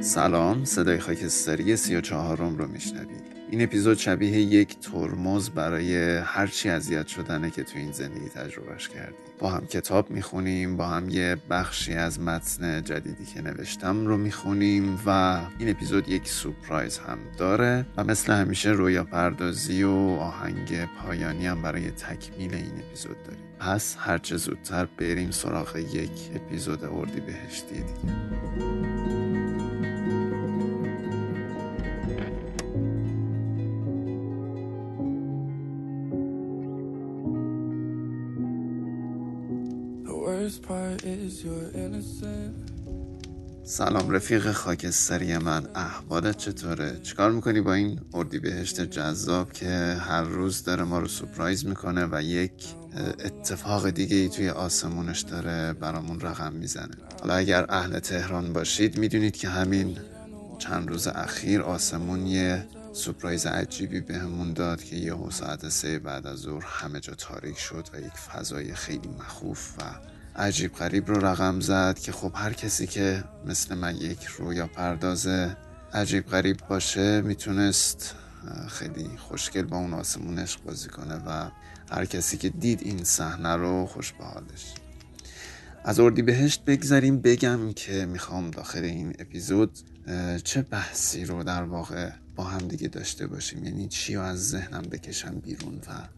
سلام صدای خاکستری سی و چهارم رو میشنوید. این اپیزود شبیه یک ترمز برای هرچی اذیت شدنه که تو این زندگی تجربهش کردیم. با هم کتاب می‌خونیم با هم یه بخشی از متن جدیدی که نوشتم رو می‌خونیم و این اپیزود یک سورپرایز هم داره و مثل همیشه رویا پردازی و آهنگ پایانی هم برای تکمیل این اپیزود داریم. پس هرچه زودتر بریم سراغ یک اپیزود اردی بهشتی دیگه. سلام رفیق خاکستری من احوالت چطوره؟ چیکار می‌کنی با این اردی بهشت جذاب که هر روز داره ما رو سپرایز می‌کنه و یک اتفاق دیگه ای توی آسمونش داره برامون رقم می‌زنه حالا اگر اهل تهران باشید می‌دونید که همین چند روز اخیر آسمون یه سپرایز عجیبی بهمون داد که یه ساعت سه بعد از ظهر همه جا تاریک شد و یک فضای خیلی مخوف و عجیب غریب رو رقم زد که خب هر کسی که مثل من یک رویا پرداز عجیب غریب باشه می‌تونست خیلی خوشگل با اون آسمون بازی کنه و هر کسی که دید این صحنه رو خوش به حالش. از اردی بهشت بگذاریم بگم که می‌خوام داخل این اپیزود چه بحثی رو در واقع با هم دیگه داشته باشیم؟ یعنی چی رو از ذهنم بکشم بیرون و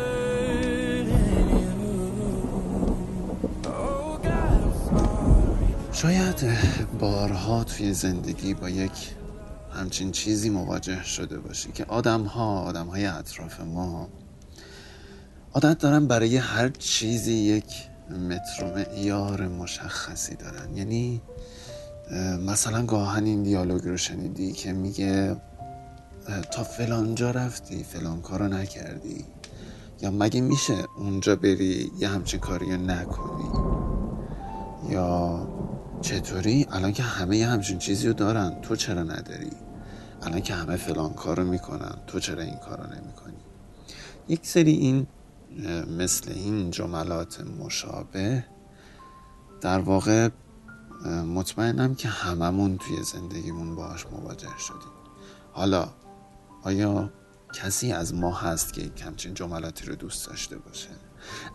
شاید بارها توی زندگی با یک همچین چیزی مواجه شده باشی که آدم ها آدم های اطراف ما عادت دارن برای هر چیزی یک متر و معیار مشخصی دارن. یعنی مثلا گاهن این دیالوگ رو شنیدی که میگه تا فلان جا رفتی فلان کارو نکردی. یا مگه میشه اونجا بری یه همچین کاری نکنی؟ یا چطوری؟ الان که همه یه همچین چیزی رو دارن. تو چرا نداری؟ الان که همه فلان کارو می‌کنن. تو چرا این کارو نمی‌کنی؟ یک سری این مثل این جملات مشابه در واقع مطمئنم که هممون توی زندگیمون باهاش مواجه شدیم. حالا آیا کسی از ما هست که همچین جملاتی رو دوست داشته باشه؟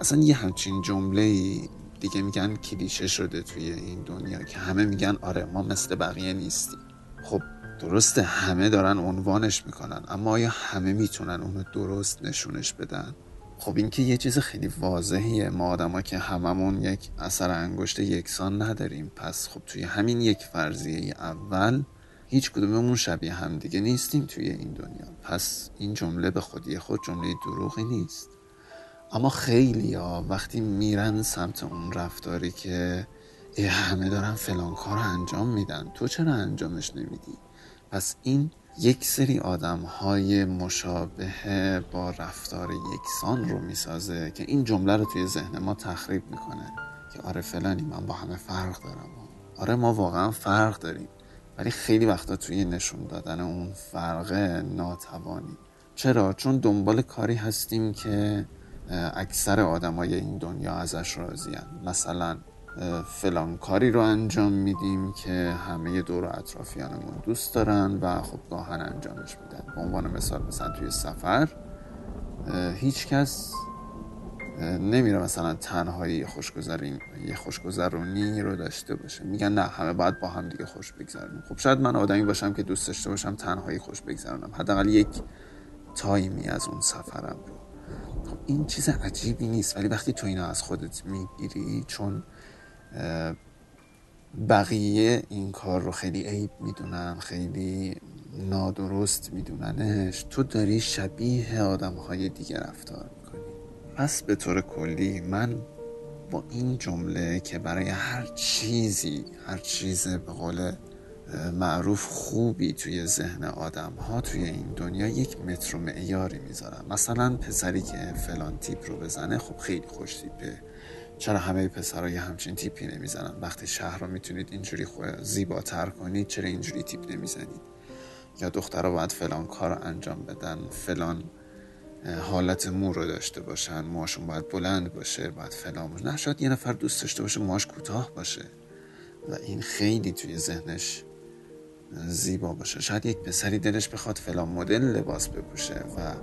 اصلا یه همچین جمله دیگه میگن کلیشه شده توی این دنیا که همه میگن آره ما مثل بقیه نیستیم. خب درسته همه دارن عنوانش می‌کنن اما آیا همه می‌تونن اونو درست نشونش بدن؟ خب این که یه چیز خیلی واضحیه. ما آدما که هممون یک اثر انگشت یکسان نداریم. پس خب توی همین یک فرضیه اول هیچ کدوممون شبیه هم دیگه نیستیم توی این دنیا. پس این جمله به خودی خود جمله دروغی نیست. اما خیلی ها وقتی میرن سمت اون رفتاری که همه دارن فلان کار انجام میدن تو چرا انجامش نمیدی؟ پس این یک سری آدم های مشابه با رفتار یکسان رو می‌سازه که این جمله رو توی ذهن ما تخریب می‌کنه که آره فلانی من با همه فرق دارم. آره ما واقعا فرق داریم ولی خیلی وقتا توی نشون دادن اون فرق ناتوانی. چرا؟ چون دنبال کاری هستیم که اکثر آدمای این دنیا ازش راضیان مثلا فلان کاری رو انجام میدیم که همه دور اطرافیانمون دوست دارن و خب گاهن انجامش میدن. به عنوان مثال مثلا توی سفر هیچ کس نمیره مثلا تنهایی خوشگذرین یه خوشگذرونی رو داشته باشه. میگن نه همه باید با هم دیگه خوش بگذرونیم خب شاید من آدمی باشم که دوست داشته باشم تنهایی خوش بگذرونم. حداقل یک تایمی از اون سفرم رو خب این چیز عجیبی نیست ولی وقتی تو اینا از خودت می‌گیری چون بقیه این کار رو خیلی عیب می‌دونن خیلی نادرست میدوننش. تو داری شبیه آدم های دیگه رفتار می‌کنی. پس به طور کلی من با این جمله که برای هر چیزی هر چیز به قول معروف خوبی توی ذهن آدم ها توی این دنیا یک متر و معیاری می‌ذارن. مثلا پسری که فلان تیپ رو بزنه خب خیلی خوش تیپه. چرا همه پسرای همچین تیپی نمی‌زنن؟ وقتی شهر رو می‌تونید اینجوری زیباتر کنید چرا اینجوری تیپ نمی‌زنید؟ یا دخترها باید فلان کار رو انجام بدن فلان حالت مو رو داشته باشن موهاشون باید بلند باشه باید فلان باشه. نه شاید یه نفر دوست داشته باشه موهاش کوتاه باشه. و این خیلی توی ذهنش زیبا باشه. شاید یک پسری دلش بخواد فلان مدل لباس بپوشه و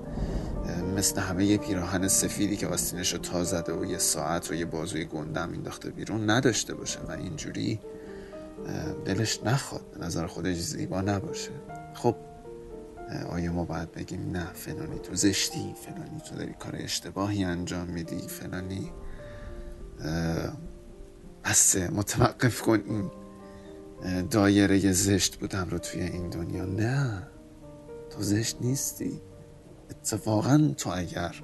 مثل همه یه پیراهن سفیدی که آستینش رو تا زده و یه ساعت رو یه بازوی گندم انداخته بیرون نداشته باشه و اینجوری دلش نخواد. به نظر خودش زیبا نباشه. خب آیا ما باید بگیم نه فلانی تو زشتی فلانی تو داری کار اشتباهی انجام میدی فلانی بسه متوقف کن این دایره زشت بودم رو توی این دنیا. نه تو زشت نیستی. اتفاقا تو اگر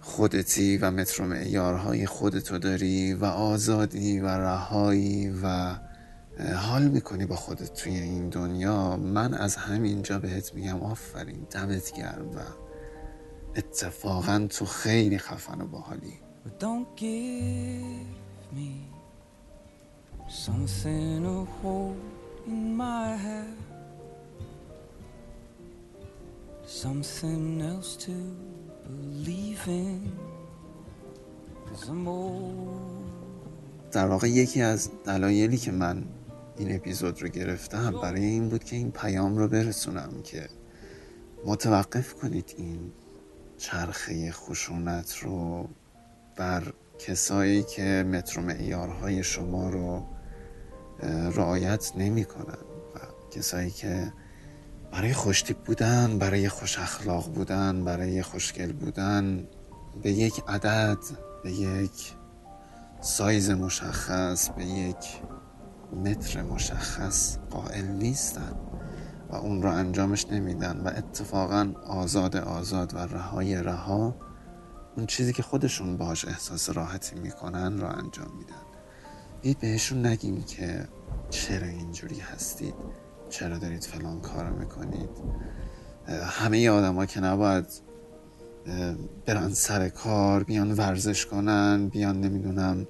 خودتی و متر معیارهای خودتو داری و آزادی و رهایی و حال می‌کنی با خودت توی این دنیا من از همینجا بهت میگم آفرین دمت گرم و اتفاقا تو خیلی خفن و باحالی. Something to hold in my head, something else to believe in. در واقع یکی از دلایلی که من این اپیزود رو گرفتم برای این بود که این پیام رو برسونم که متوقف کنید این چرخه خشونت رو بر کسایی که متر معیارهای شما رو رعایت نمی کنن. و کسایی که برای خوشتیپ بودن برای خوش اخلاق بودن برای خوشگل بودن به یک عدد به یک سایز مشخص به یک متر مشخص قائل نیستن و اون رو انجامش نمیدن. و اتفاقا آزاد آزاد و رهای رها اون چیزی که خودشون باش احساس راحتی می‌کنن رو انجام میدن. بیایید بهشون نگیم که چرا اینجوری هستید؟ چرا دارید فلان کار می‌کنید؟ همه ها که نباید برن سر کار بیان ورزش کنن بیان نمی‌دونم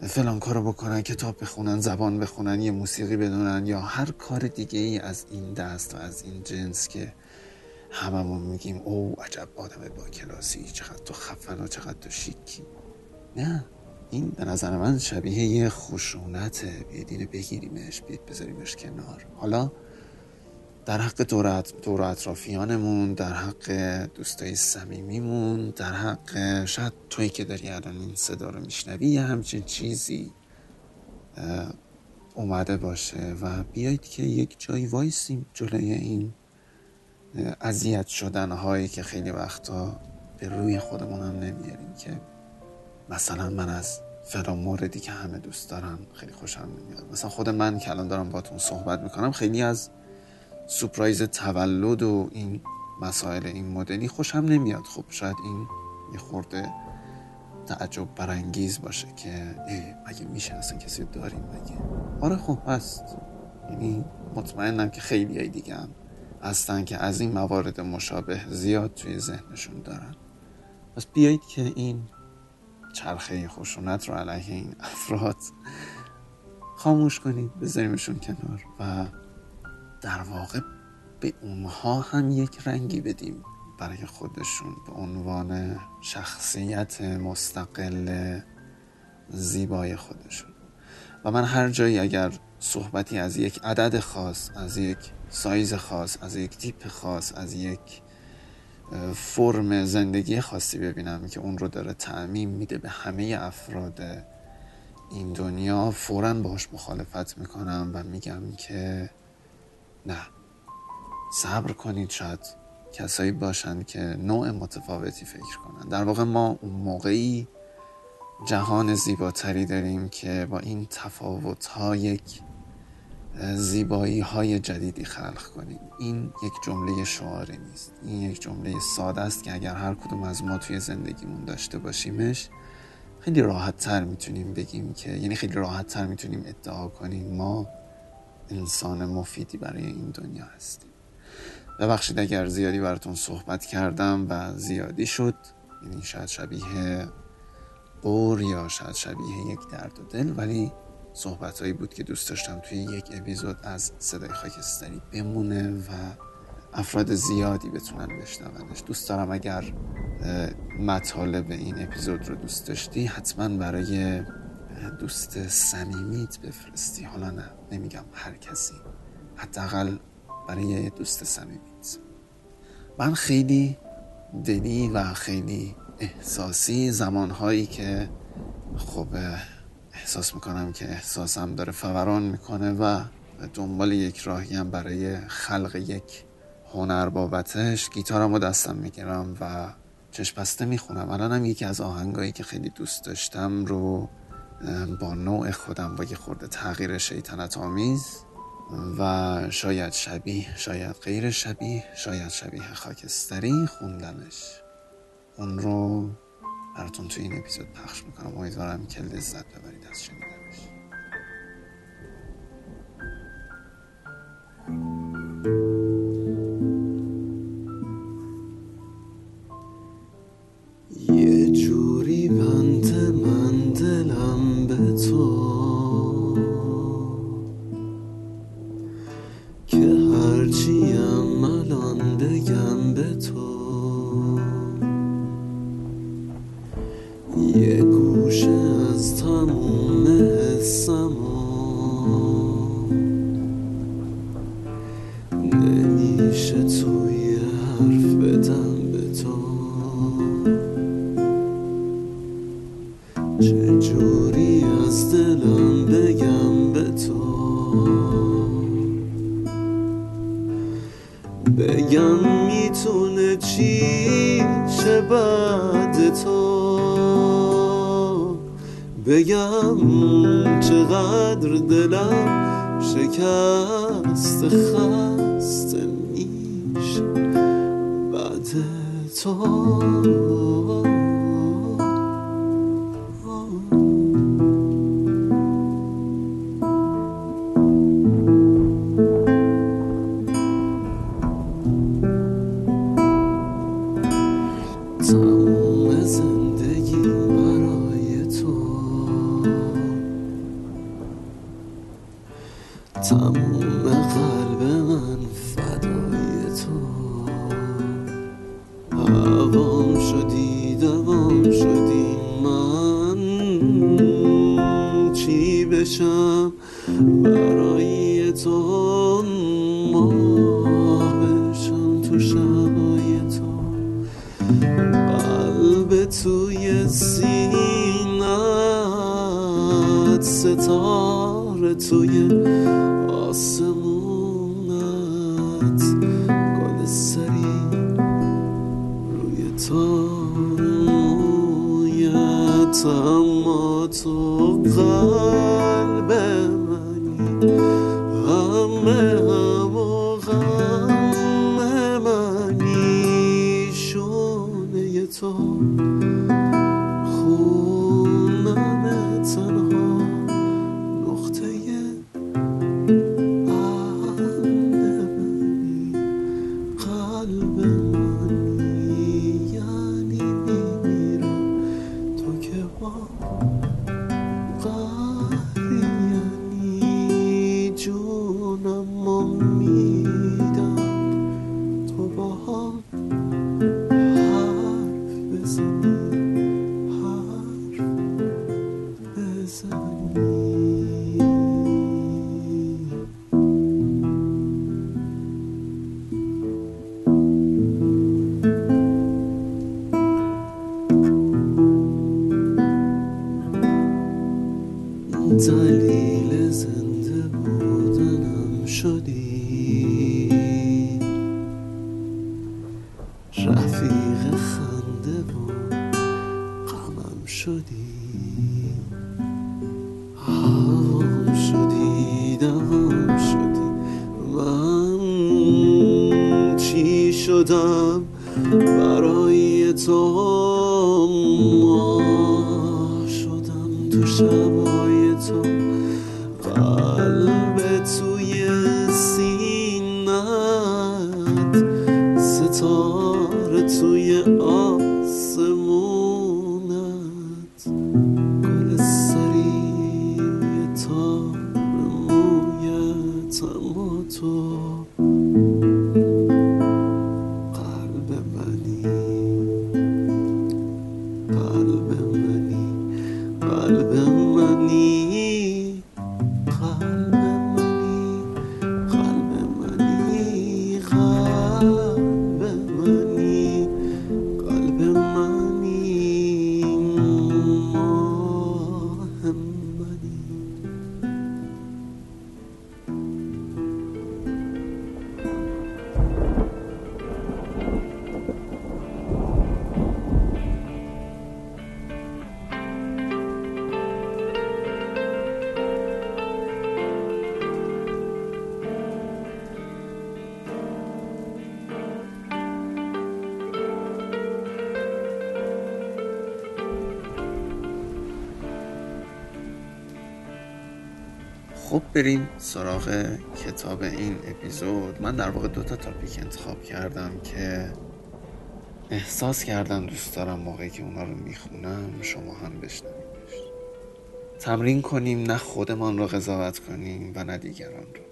فلان کارو بکنن کتاب بخونن زبان بخونن یه موسیقی بدونن یا هر کار دیگه ای از این دست و از این جنس که هممون میگیم او عجب آدم با کلاسی چقدر تو خفن و چقدر تو شیکی. نه. این به نظر من شبیه یه خشونته بیاید بگیریمش بیاید بذاریمش کنار. حالا در حق دور اطرافیانمون در حق دوستای صمیمیمون در حق شاید توی که داری الان این صدا رو میشنوی یه همچین چیزی اومده باشه و بیایید که یک جایی وایسیم جلوی این اذیت شدن هایی که خیلی وقتا به روی خودمون هم نمیاریم که مثلا من از فلان موردی که همه دوست دارن خیلی خوشم نمیاد مثلا خود من که الان دارم باتون صحبت می‌کنم خیلی از سپرایز تولد و این مسائل این مدلی خوشم نمیاد. خب شاید این یه خورده تعجب برانگیز باشه که مگه میشه اصلا کسی داریم مگه؟ آره خب هست. یعنی مطمئنم که خیلی های دیگه هم هستن که از این موارد مشابه زیاد توی ذهنشون دارن. پس بیایید که این چرخه خشونت رو علیه این افراد. خاموش کنید بذاریمشون کنار و در واقع به اونها هم یک رنگی بدیم. برای خودشون به عنوان شخصیت مستقل زیبای خودشون. و من هر جایی اگر صحبتی از یک عدد خاص از یک سایز خاص از یک تیپ خاص از یک فرم زندگی خاصی ببینم که اون رو داره تعمیم میده به همه افراد این دنیا. فورا باش مخالفت می‌کنم و میگم که نه صبر کنید. شاید کسایی باشند که نوع متفاوتی فکر کنن. در واقع ما اون موقعی جهان زیباتری داریم که با این تفاوت ها یک زیبایی های جدیدی خلق کنیم. این یک جمله شعاری نیست. این یک جمله ساده است که اگر هر کدوم از ما توی زندگیمون داشته باشیمش خیلی راحت تر می‌تونیم بگیم که یعنی خیلی راحت تر می‌تونیم ادعا کنیم ما انسان مفیدی برای این دنیا هستیم. ببخشید اگر زیادی براتون صحبت کردم و زیادی شد یعنی شاید شبیه قور یا شاید شبیه یک درد و دل ولی صحبت هایی بود که دوست داشتم توی یک اپیزود از صدای خاکستری بمونه و افراد زیادی بتونن بشنوندش. دوست دارم اگر مطالب این اپیزود رو دوست داشتی حتما برای دوست صمیمیت بفرستی. حالا نه نمیگم هر کسی. حداقل برای دوست صمیمیت. من خیلی دلی و خیلی احساسی زمانهایی که خب احساس می‌کنم که احساسم داره فوران می‌کنه و دنبال یک راهی هم برای خلق یک هنر بابتش گیتارم رو دستم می‌گیرم و چشپسته می‌خونم. الانم یکی از آهنگایی که خیلی دوست داشتم رو با نوع خودم با یه خورده تغییر شیطنت آمیز و شاید شبیه شاید غیر شبیه شاید شبیه خاکستری خوندمش اون رو براتون توی این اپیزود پخش می‌کنم. امیدوارم که لذت ببرید از شنیدنش. یه بریم سراغ کتاب این اپیزود. من در واقع دوتا تاپیک انتخاب کردم که احساس کردم دوست دارم موقعی که اونا رو می‌خونم شما هم بشنوید تمرین کنیم نه خودمان را قضاوت کنیم و نه دیگران را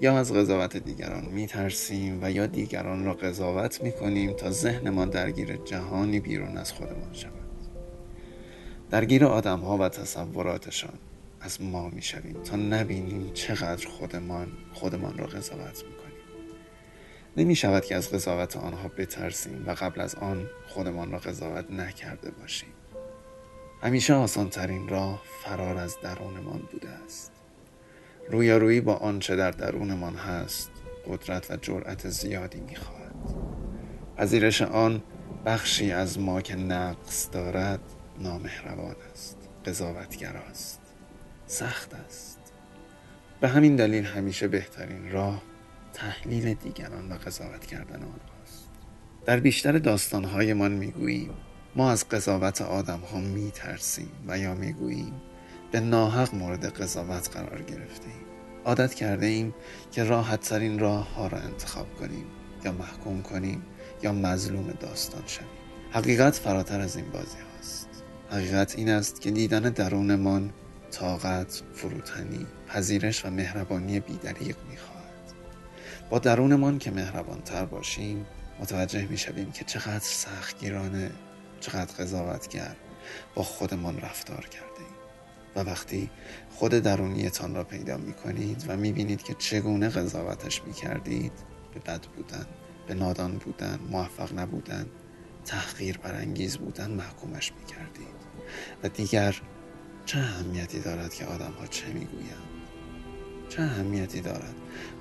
یا از قضاوت دیگران میترسیم و یا دیگران را قضاوت می‌کنیم تا ذهنمان درگیر جهانی بیرون از خودمان شود. درگیر آدم ها و تصوراتشان. از ما می‌شویم تا نبینیم چقدر خودمان خودمان را قضاوت می‌کنیم. نمی شود که از قضاوت آنها بترسیم و قبل از آن خودمان را قضاوت نکرده باشیم. همیشه آسان ترین راه فرار از درونمان بوده است. رویارویی با آنچه در درونمان هست قدرت و جرأت زیادی می‌خواهد. پذیرش آن بخشی از ما که نقص دارد نامهربان است قضاوتگر است. سخت است. به همین دلیل همیشه بهترین راه تحلیل دیگران و قضاوت کردن آنهاست در بیشتر داستانهایمان می‌گوییم ما از قضاوت آدم ها می ترسیم و یا می گوییم به ناحق مورد قضاوت قرار گرفتیم عادت کرده ایم که راحت ترین راه ها را انتخاب کنیم یا محکوم کنیم یا مظلوم داستان شویم. حقیقت فراتر از این بازی هاست. حقیقت این است که دیدن درونمان طاقت، فروتنی، پذیرش و مهربانی بیدریق می‌خواهد. با درونمان که مهربانتر باشیم متوجه می‌شویم که چقدر سختگیرانه چقدر قضاوتگر با خودمان رفتار کرده ایم و وقتی خود درونیتان را پیدا می کنید و می بینید که چگونه قضاوتش می کردید به بد بودن به نادان بودن موفق نبودن تحقیر برانگیز بودن محکومش می کردید و دیگر چه اهمیتی دارد که آدم ها چه می گویند چه اهمیتی دارد؟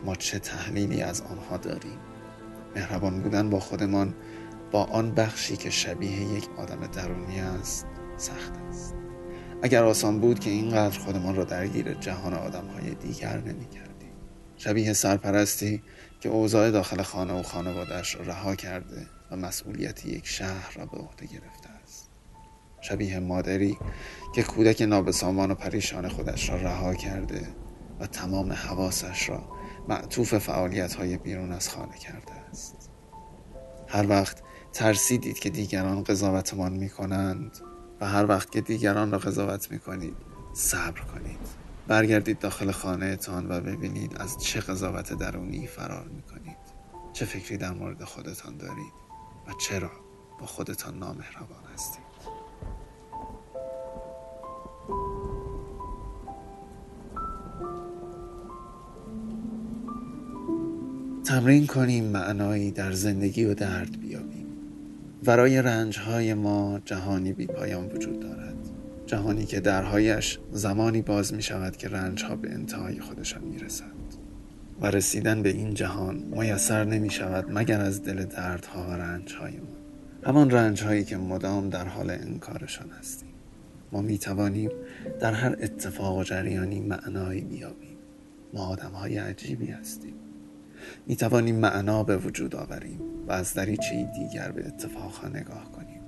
ما چه تحلیلی از آنها داریم؟ مهربان بودن با خودمان با آن بخشی که شبیه یک آدم درونی است سخت است. اگر آسان بود که اینقدر خودمان را درگیر جهان آدم های دیگر نمی کردیم شبیه سرپرستی که اوضاع داخل خانه و خانوادش را رها کرده و مسئولیت یک شهر را به عهده گرفته است. شبیه مادری که کودک نابسامان و پریشان خودش را رها کرده و تمام حواسش را معطوف فعالیت های بیرون از خانه کرده است. هر وقت ترسیدید که دیگران قضاوتمان می کنند و هر وقت که دیگران را قضاوت می کنید صبر کنید. برگردید داخل خانهتان و ببینید از چه قضاوت درونی فرار می کنید چه فکری در مورد خودتان دارید و چرا با خودتان نامهربان هستید. تمرین کنیم معنایی در زندگی و درد بیابیم. ورای رنجهای ما جهانی بی پایان وجود دارد. جهانی که درهایش زمانی باز می شود که رنجها به انتهای خودشان می رسند و رسیدن به این جهان میسر نمی شود مگر از دل دردها و رنجهای ما. همان رنجهایی که مدام در حال انکارشان هستیم. ما می توانیم در هر اتفاق و جریانی معنایی بیابیم. ما آدم های عجیبی هستیم. می توانیم معنا به وجود آوریم و از دریچه دیگر به اتفاقها نگاه کنیم.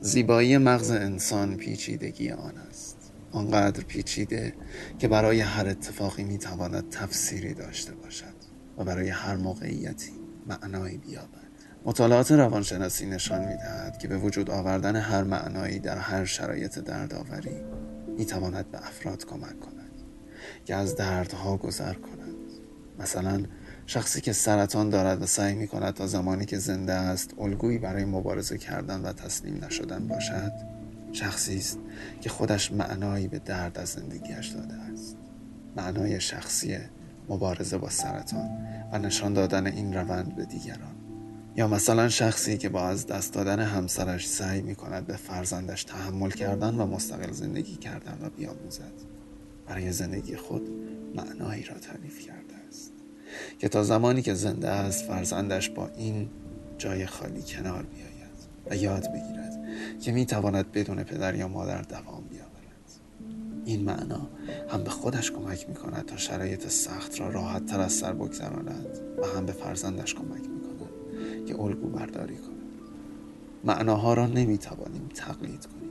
زیبایی مغز انسان پیچیدگی آن است. آنقدر پیچیده که برای هر اتفاقی می تواند تفسیری داشته باشد و برای هر موقعیتی معنایی بیابد. مطالعات روانشناسی نشان می دهد که به وجود آوردن هر معنایی در هر شرایط دردآوری می تواند به افراد کمک کند که از دردها گذر کنند مثلا شخصی که سرطان دارد و سعی می کند تا زمانی که زنده است الگویی برای مبارزه کردن و تسلیم نشدن باشد شخصی است که خودش معنایی به درد از زندگیش داده است. معنای شخصی مبارزه با سرطان و نشان دادن این روند به دیگران. یا مثلا شخصی که با از دست دادن همسرش سعی می کند به فرزندش تحمل کردن و مستقل زندگی کردن و بیاموزد. برای زندگی خود معنایی را تعریف است که تا زمانی که زنده است فرزندش با این جای خالی کنار بیاید و یاد بگیرد که می تواند بدون پدر یا مادر دوام بیاورد. این معنا هم به خودش کمک می کند تا شرایط سخت را راحت تر از سر بگذراند و هم به فرزندش کمک می کند که الگو برداری کند. معناها را نمی توانیم تقلید کنیم.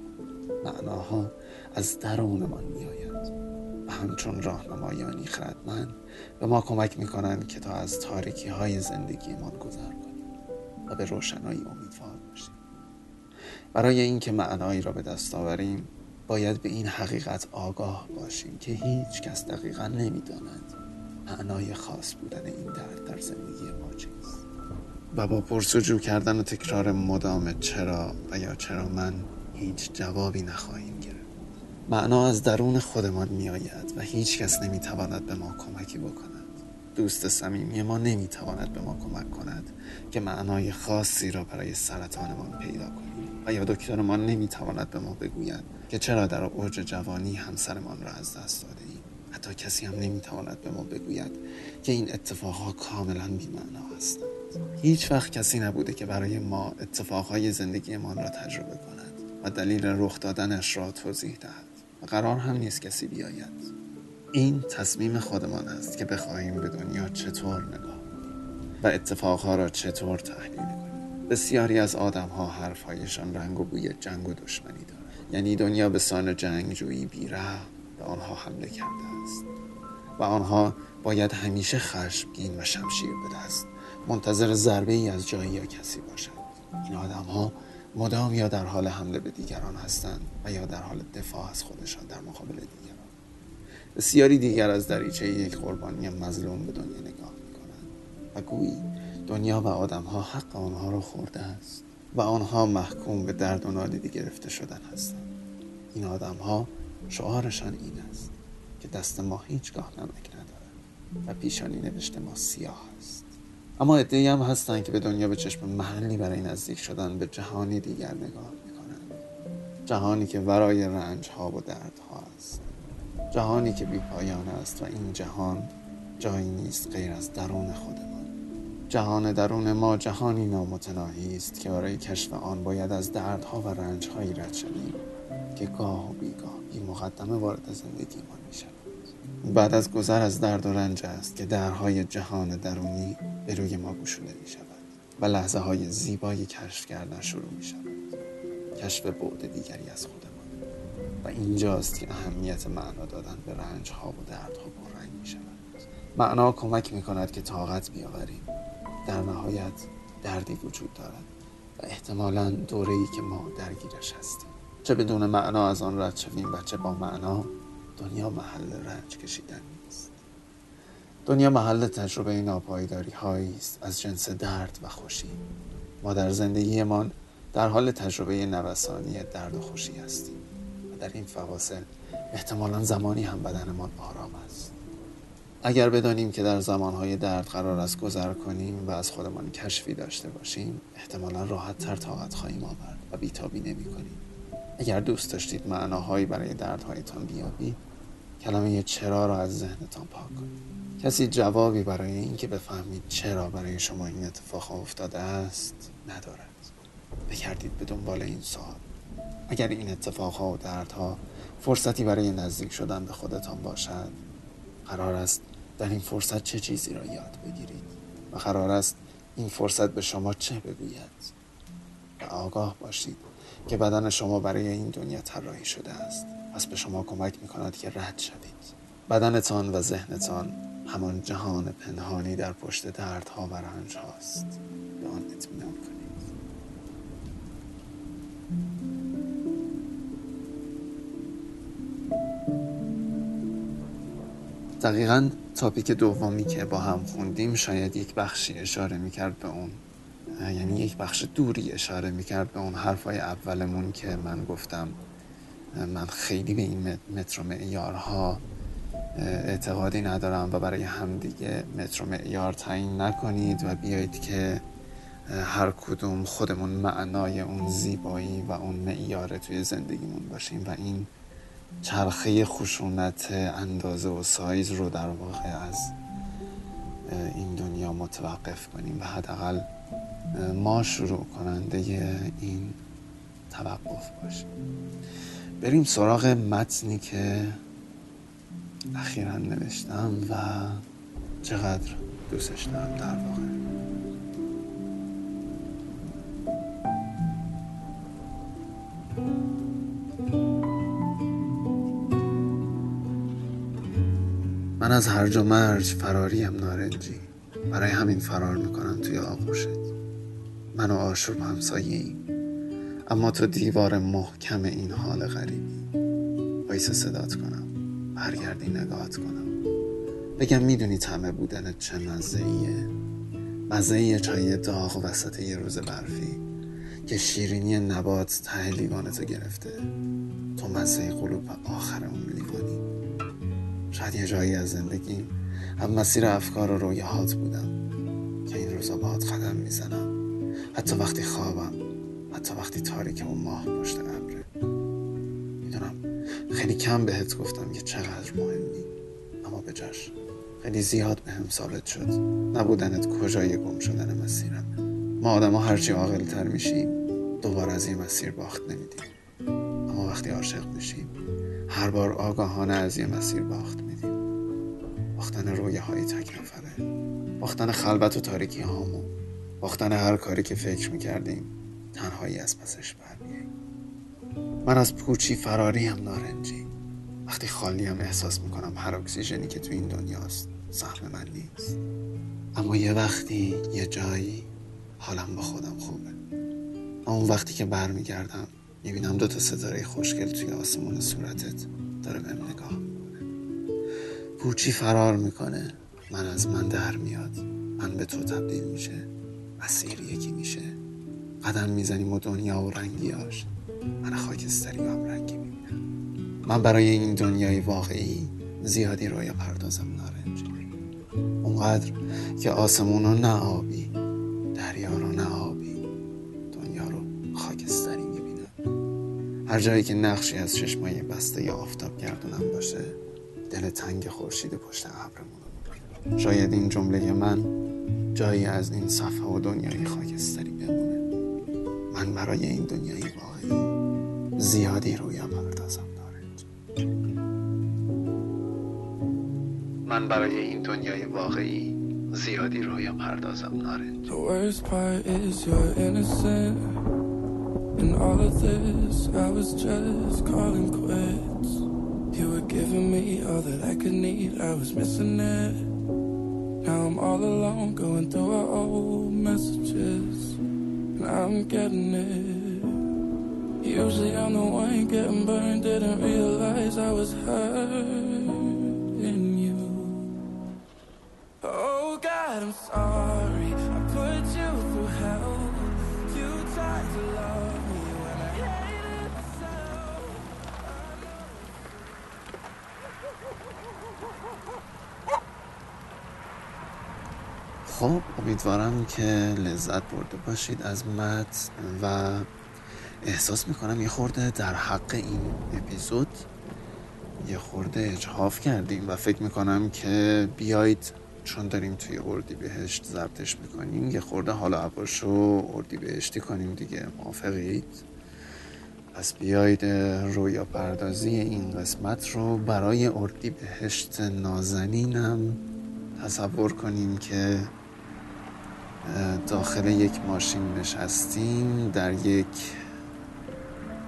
معناها از درونمان می آید و همچون راهنمایانی خردمند به ما کمک می‌کنند که تا از تاریکی های زندگیمان گذر کنیم و به روشنایی امیدوار باشیم. برای اینکه معنایی را به دست آوریم باید به این حقیقت آگاه باشیم که هیچ کس دقیقا نمی‌داند معنای خاص بودن این درد در زندگی ما چیست. و با پرسجو کردن و تکرار مدام چرا و یا چرا من هیچ جوابی نخواهیم گرفت. معنا از درون خودمان می آید و هیچ کس نمی تواند به ما کمکی بکند. دوست صمیمی ما نمی تواند به ما کمک کند که معنای خاصی را برای سرطانمان پیدا کنیم. و یا دکترمان نمی تواند به ما بگوید که چرا در اوج جوانی همسرمان را از دست داده ایم حتی کسی هم نمی تواند به ما بگوید که این اتفاقها کاملا بیمعنا هستند. هیچ وقت کسی نبوده که برای ما اتفاقهای زندگیمان را تجربه کند و دلیل رخ دادنش را توضیح دهد. و قرار هم نیست کسی بیاید. این تصمیم خودمان است که بخواهیم به دنیا چطور نگاه و اتفاقها را چطور تحلیل کنیم. بسیاری از آدمها حرفهایشان رنگ و بوی جنگ و دشمنی دارد یعنی دنیا به سان جنگجویی بیره به آنها حمله کرده است. و آنها باید همیشه خشمگین و شمشیر به دست منتظر ضربه ای از جایی یا کسی باشند. این آدم ها مدام یا در حال حمله به دیگران هستند و یا در حال دفاع از خودشان در مقابل دیگران. بسیاری دیگر از دریچه یک قربانی مظلوم به دنیا نگاه می‌کنند و گویی دنیا و آدم ها حق آنها را خورده است و آنها محکوم به درد و نادیدی گرفته شدن هستند. این آدم ها شعارشان این است که دست ما هیچگاه نمک ندارد و پیشانی نوشته ما سیاه است. اما ادهی هم هستند که به دنیا به چشم محلی برای نزدیک شدن به جهانی دیگر نگاه می‌کنند جهانی که ورای رنج ها و دردها است. جهانی که بی پایان است و این جهان جایی نیست غیر از درون خودمان. جهان درون ما جهانی نامتناهی است که برای کشف آن باید از دردها و رنجهایی رد شویم که گاه و بیگاه بی مقدمه وارد زندگیمان می شود بعد از گذر از درد و رنج است که درهای جهان درونی به روی ما گشوده می شود و لحظه های زیبای کشف کردن شروع می شود کشف بعد دیگری از خودمان. و اینجاست که اهمیت معنا دادن به رنج ها و دردها پررنگ می شود معنا کمک می کند که طاقت بیاوریم. در نهایت دردی وجود دارد و احتمالا دوره ای که ما درگیرش هستیم. چه بدون معنا از آن رد شویم و چه با معنا دنیا محل رنج کشیدن دنیا محل تجربه ناپایداری هایی است. از جنس درد و خوشی. ما در زندگیمان در حال تجربه نوسانی درد و خوشی هستیم و در این فواصل احتمالا زمانی هم بدنمان آرام است. اگر بدانیم که در زمانهای درد قرار است گذر کنیم و از خودمان کشفی داشته باشیم احتمالا راحت تر طاقت خواهیم آورد و بیتابی نمی کنیم اگر دوست داشتید معناهایی برای دردهایتان بیابید کلمه چرا را از ذهنتان پاک کنید. کسی جوابی برای اینکه بفهمید چرا برای شما این اتفاق افتاده است ندارد. بکردید به دنبال این سوال. اگر این اتفاقها و دردها فرصتی برای نزدیک شدن به خودتان باشد قرار است در این فرصت چه چیزی را یاد بگیرید و قرار است این فرصت به شما چه بگوید. و آگاه باشید که بدن شما برای این دنیا طراحی شده است. پس به شما کمک می کند که رد شوید. بدنتان و ذهنتان همان جهان پنهانی در پشت دردها و رنج هاست به آن اطمینان کنید. دقیقا تاپیک دومی که با هم خوندیم شاید یک بخشی اشاره می‌کرد به اون. یعنی یک بخش دوری اشاره می‌کرد به اون حرفای اولمون که من گفتم. من خیلی به این متر و معیارها اعتقادی ندارم و برای همدیگه متر و معیار تعیین نکنید و بیایید که هر کدوم خودمون معنای اون زیبایی و اون معیار توی زندگیمون باشیم و این چرخه خشونت اندازه و سایز رو در واقع از این دنیا متوقف کنیم و حداقل ما شروع کننده این توقف باشیم. بریم سراغ متنی که اخیرا نوشتم و چقدر دوستش دارم در واقع. من از هرج و مرج فراریم نارنجی. برای همین فرار می‌کنم توی آغوشت. من و آشوب همسایه ایم اما تو دیوار محکم این حال غریبی. وایسا صدات کنم. برگردی نگاهت کنم. بگم می‌دونی تمه بودنت چه مزه ایه مزه چای داغ وسط یه روز برفی که شیرینی نبات ته لیوانتو گرفته. تو مزه قلوب آخر اون لیوانی. شاید یه جایی از زندگیم هم مسیر افکار و رویاهات بودم که این روزا باهات قدم می‌زنم. حتی وقتی خوابم حتی وقتی تاریک اون ماه پشت می‌دونم خیلی کم بهت گفتم که چقدر مهمی. اما به جاش خیلی زیاد به هم ثابت شد. نبودنت کجای گم شدن مسیرم. ما آدم ها هرچی عاقل تر میشیم دوباره از این مسیر باخت نمیدیم. اما وقتی عاشق میشیم هر بار آگاهانه از یه مسیر باخت میدیم. باختن رویه های تک نفره باختن خلبت و تاریکی هامون باختن هر کاری که فکر می‌کردیم تنهایی از پسش برمیاییم من از پوچی فراری هم نارنجی. وقتی خالی هم احساس می‌کنم هر اکسیژنی که تو این دنیاست سهم من نیست. اما یه وقتی یه جایی حالم با خودم خوبه. اون وقتی که برمیگردم می‌بینم دو تا ستاره خوشگل توی آسمون صورتت داره بهم نگاه می‌کنه. پوچی فرار می‌کنه. من از من در میاد. من به تو تبدیل میشه. مسیر یکی میشه. قدم می‌زنیم و دنیا و رنگیاش من خاکستری هم رنگی می‌بینم. من برای این دنیای واقعی زیادی رویا پردازم نارنجی. اونقدر که آسمون رو نه آبی دریا رو نه آبی دنیا رو خاکستری می‌بینم. هر جایی که نقشی از چشمای بسته یا آفتاب گردونم باشه دل تنگ خورشید پشت ابرمون رو شاید این جمله من جایی از این صفحه و دنیای خاکستری بمونه. من برای این دنیای زیادی رویا پردازم نارنج من برای این دنیای واقعی زیادی رویا پردازم نارنج The worst part is you're innocent. In all of this, I was just calling quits. You were giving me all that I could need, I was missing it. Now I'm all alone, going through our old messages. And I'm getting it. Usually I'm the one getting burned, didn't realize I was hurting you. Oh God, I'm sorry. I put you through hell. You tried to love me when I hated myself. خب امیدوارم که لذت برده باشید از متن و احساس می‌کنم یه خورده در حق این اپیزود یه خورده اجحاف کردیم و فکر می‌کنم که بیایید چون داریم توی اردی بهشت ضبطش می‌کنیم یه خورده حالا هواشو اردی بهشتی کنیم دیگه موافقید؟ پس بیایید رویا پردازی این قسمت رو برای اردی بهشت نازنینم تصور کنیم که داخل یک ماشین نشستیم در یک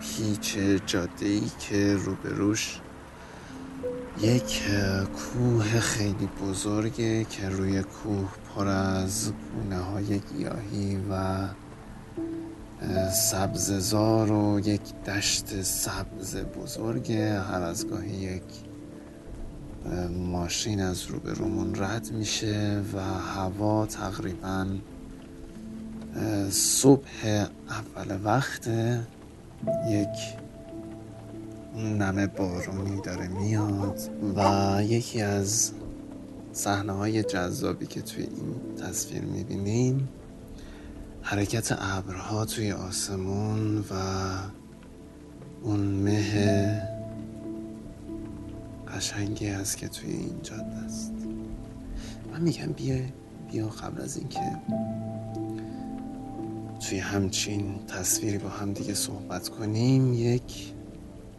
پیچ جاده ای که روبروش یک کوه خیلی بزرگه که روی کوه پر از گونه های گیاهی و سبززار و یک دشت سبز بزرگه. هر از گاهی یک ماشین از روبرومون رد میشه و هوا تقریبا صبح اول وقت یک نمه بارونی داره میاد و یکی از صحنه های جذابی که توی این تصویر می‌بینیم حرکت ابرها توی آسمون و اون مه قشنگی هست که توی این جاده است من میگم بیا بیا قبل از اینکه توی همچین تصویری با هم دیگه صحبت کنیم یک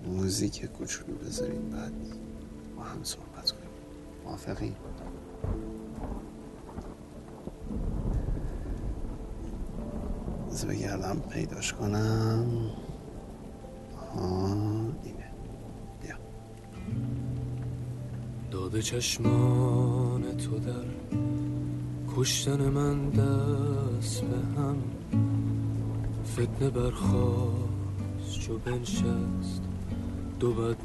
موزیک کوچولو بذاریم بعد با هم صحبت کنیم. موافقی؟ بذار بگردم پیداش کنم. اینه. بیا. داده چشمان تو در کشتن من دست به هم. فتنه برخواست چو بنشست دو بد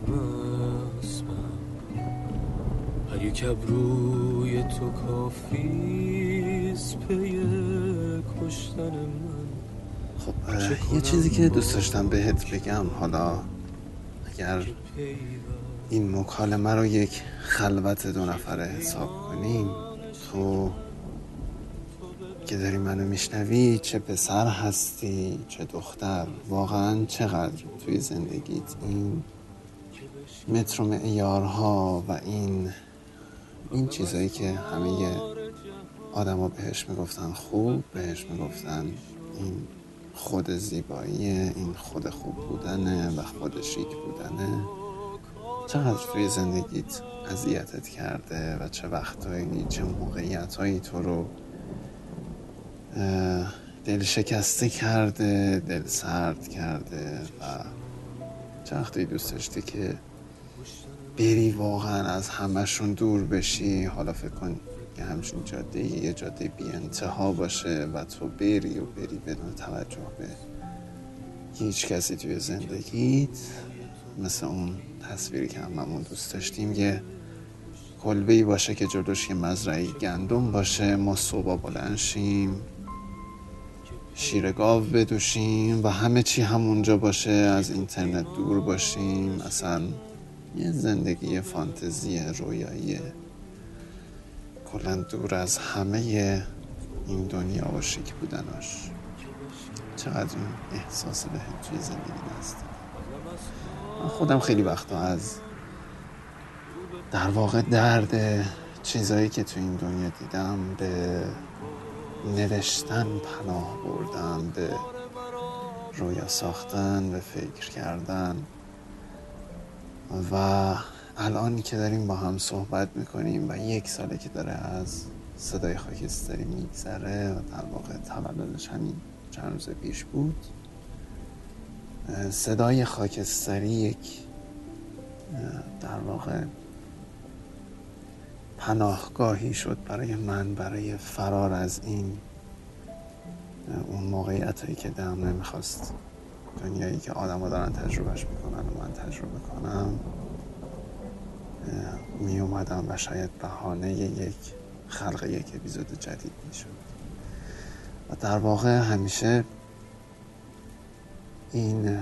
هر یک روی تو کافیست پی کشتن من. خب یه چیزی که دوست داشتم بهت بگم حالا اگر این مکالمه رو یک خلوت دو نفره حساب کنیم تو که داری منو میشنوی چه پسر هستی چه دختر؟ واقعا چقدر توی زندگیت این متر و معیارها و این این چیزایی که همه آدما بهش می‌گفتن خوب بهش می‌گفتن این خود زیبایی این خود خوب بودنه و خود شیک بودنه. چقدر توی زندگیت اذیتت کرده و چه وقتهایی چه موقعیت تو رو دل شکسته کرده دل سرد کرده و چه وقتی دوست داشتی که بری واقعا از همشون دور بشی. حالا فکر کن که همچین جاده یه جاده بی انتها باشه و تو بری و بری بدون توجه به هیچ کسی توی زندگیت. مثل اون تصویری که هممون دوست داشتیم یه کلبه ای باشه که جلوش یه مزرعه گندم باشه. ما صبح بلند شیم. شیر گاو بدوشیم و همه چی همونجا باشه از اینترنت دور باشیم. اصلا یه زندگی فانتزی رویایی. کلا دور از همه این دنیا و شیک بودناش. چقدر این احساس به توی زندگی دست من خودم خیلی وقتا از در واقع درد چیزایی که تو این دنیا دیدم به نوشتن پناه بردم به رویا ساختن به فکر کردن. و الان که داریم با هم صحبت می‌کنیم و یک ساله که داره از صدای خاکستری میگذره و در واقع تولدش همین چند روز پیش بود صدای خاکستری یک در واقع پناهگاهی شد برای من برای فرار از این اون موقعیت هایی که دم نمی‌خواست دنیایی که آدم دارن تجربهش می‌کنن و من تجربه کنم. می اومدم و شاید بهانه یک خلق یک اپیزود جدید می‌شد. و در واقع همیشه این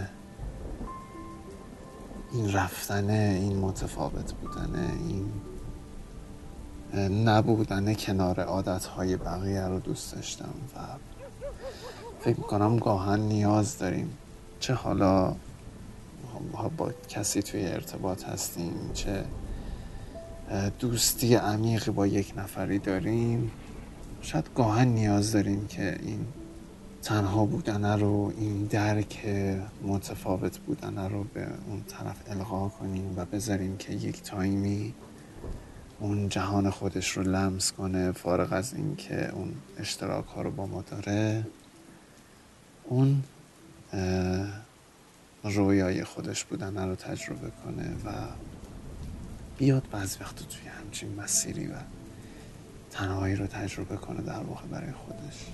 این رفتنه این متفاوت بودنه این نبودن کنار عادتهای بقیه رو دوست داشتم و فکر می‌کنم گاهن نیاز داریم. چه حالا با کسی توی ارتباط هستیم چه دوستی عمیقی با یک نفری داریم شاید گاهن نیاز داریم که این تنها بودن رو این درک متفاوت بودن رو به اون طرف القا کنیم و بذاریم که یک تایمی اون جهان خودش رو لمس کنه فارغ از اینکه اون اشتراک ها رو با ما داره اون رویای خودش بودن رو تجربه کنه و بیاد بعض وقت توی همچین مسیری و تنهایی رو تجربه کنه در واقع برای خودش.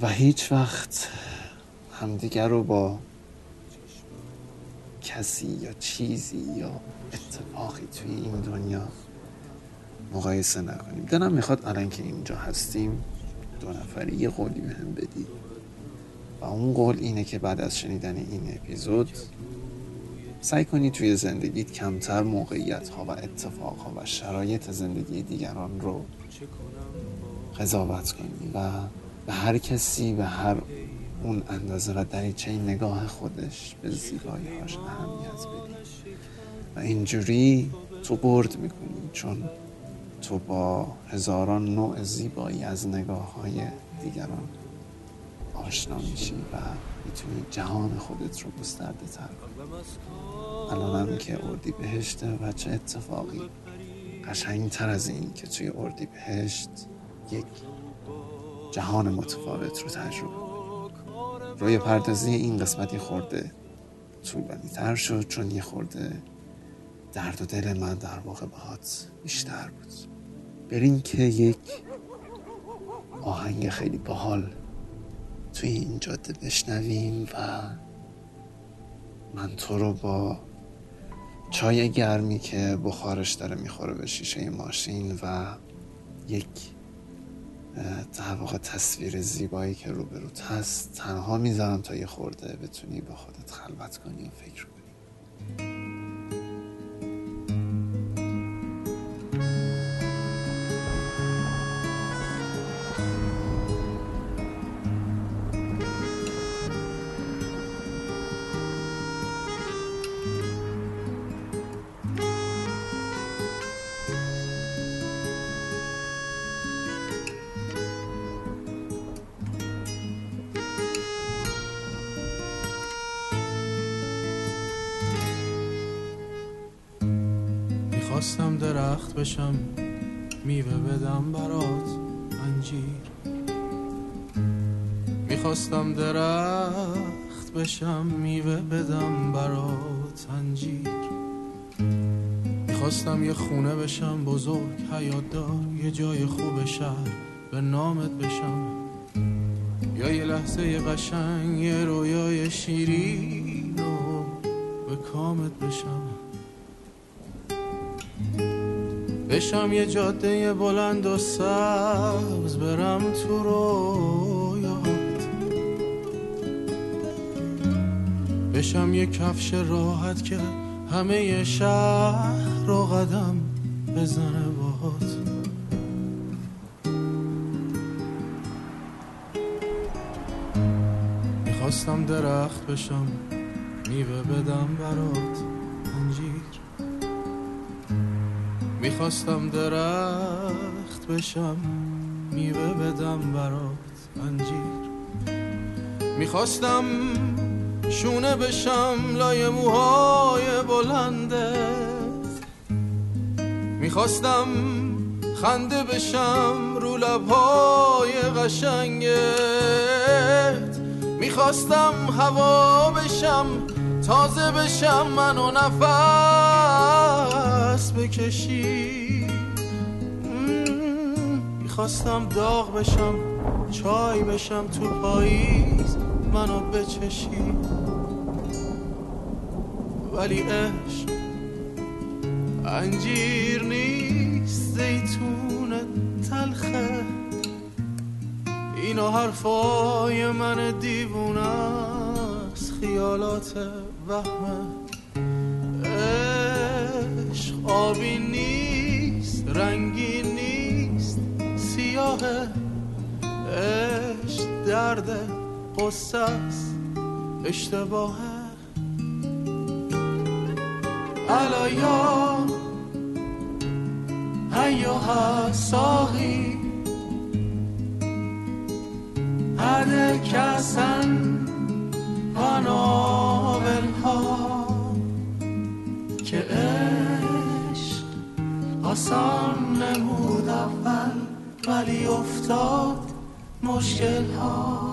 و هیچ وقت همدیگر رو با کسی یا چیزی یا اتفاقی توی این دنیا مقایسه نکنیم. دلم می‌خواد الان که اینجا هستیم دو نفری یه قولی به هم بدی و اون قول اینه که بعد از شنیدن این اپیزود سعی کنی توی زندگیت کمتر موقعیت ها و اتفاق ها و شرایط زندگی دیگران رو قضاوت کنی و به هر کسی به هر اون اندازه و دریچه نگاه خودش به زیبایی هاش اهمیت بدی. و اینجوری تو برد می‌کنی چون تو با هزاران نوع زیبایی از نگاه های دیگران آشنا میشی و می‌تونی جهان خودت رو گسترده تر کنی. الان هم که اردی بهشته و چه اتفاقی قشنگ تر از این که توی اردی بهشت یک جهان متفاوت رو تجربه روی پردازی این قسمتی خورده. طولانی تر شد چون یه خورده. درد و دل من در واقع باهات بیشتر بود. برین که یک آهنگ خیلی باحال توی این جاده بشنویم و من تو رو با چای گرمی که بخارش داره می‌خوره به شیشه ماشین و یک در واقع تصویر زیبایی که روبروت هست. تنها می‌ذارم تا یه خورده بتونی با خودت خلوت کنی فکر کنی. می‌خواستم درخت بشم میوه بدم برات انجیر. می‌خواستم درخت بشم میوه بدم برات انجیر. می‌خواستم یه خونه بشم بزرگ حیات دار یه جای خوب شهر به نامت بشم. یا یه لحظه قشنگ یه رویای شیرین و به کامت بشم. بشم یه جاده بلند و سبز برم تو رویات. بشم یه کفش راحت که همه شهر رو قدم بزنه باهات. می‌خواستم درخت بشم میوه بدم برات انجیر. می‌خواستم درخت بشم میوه بدم برات انجیر. می‌خواستم شونه بشم لای موهای بلندت. می‌خواستم خنده بشم رو لبهای قشنگت. می‌خواستم هوا بشم تازه بشم منو بکشی. می‌خواستم داغ بشم چای بشم تو پاییز منو بچشی. ولی عشق انجیر نیست زیتون تلخه. اینا حرفای من دیوونه است خیالات وهمه. آبی نیست رنگی نیست سیاهه عشق درد قصه است اشتباهه علیا هیوها ساقی هده کسن پناول آسان نمود اول ولی افتاد مشکل ها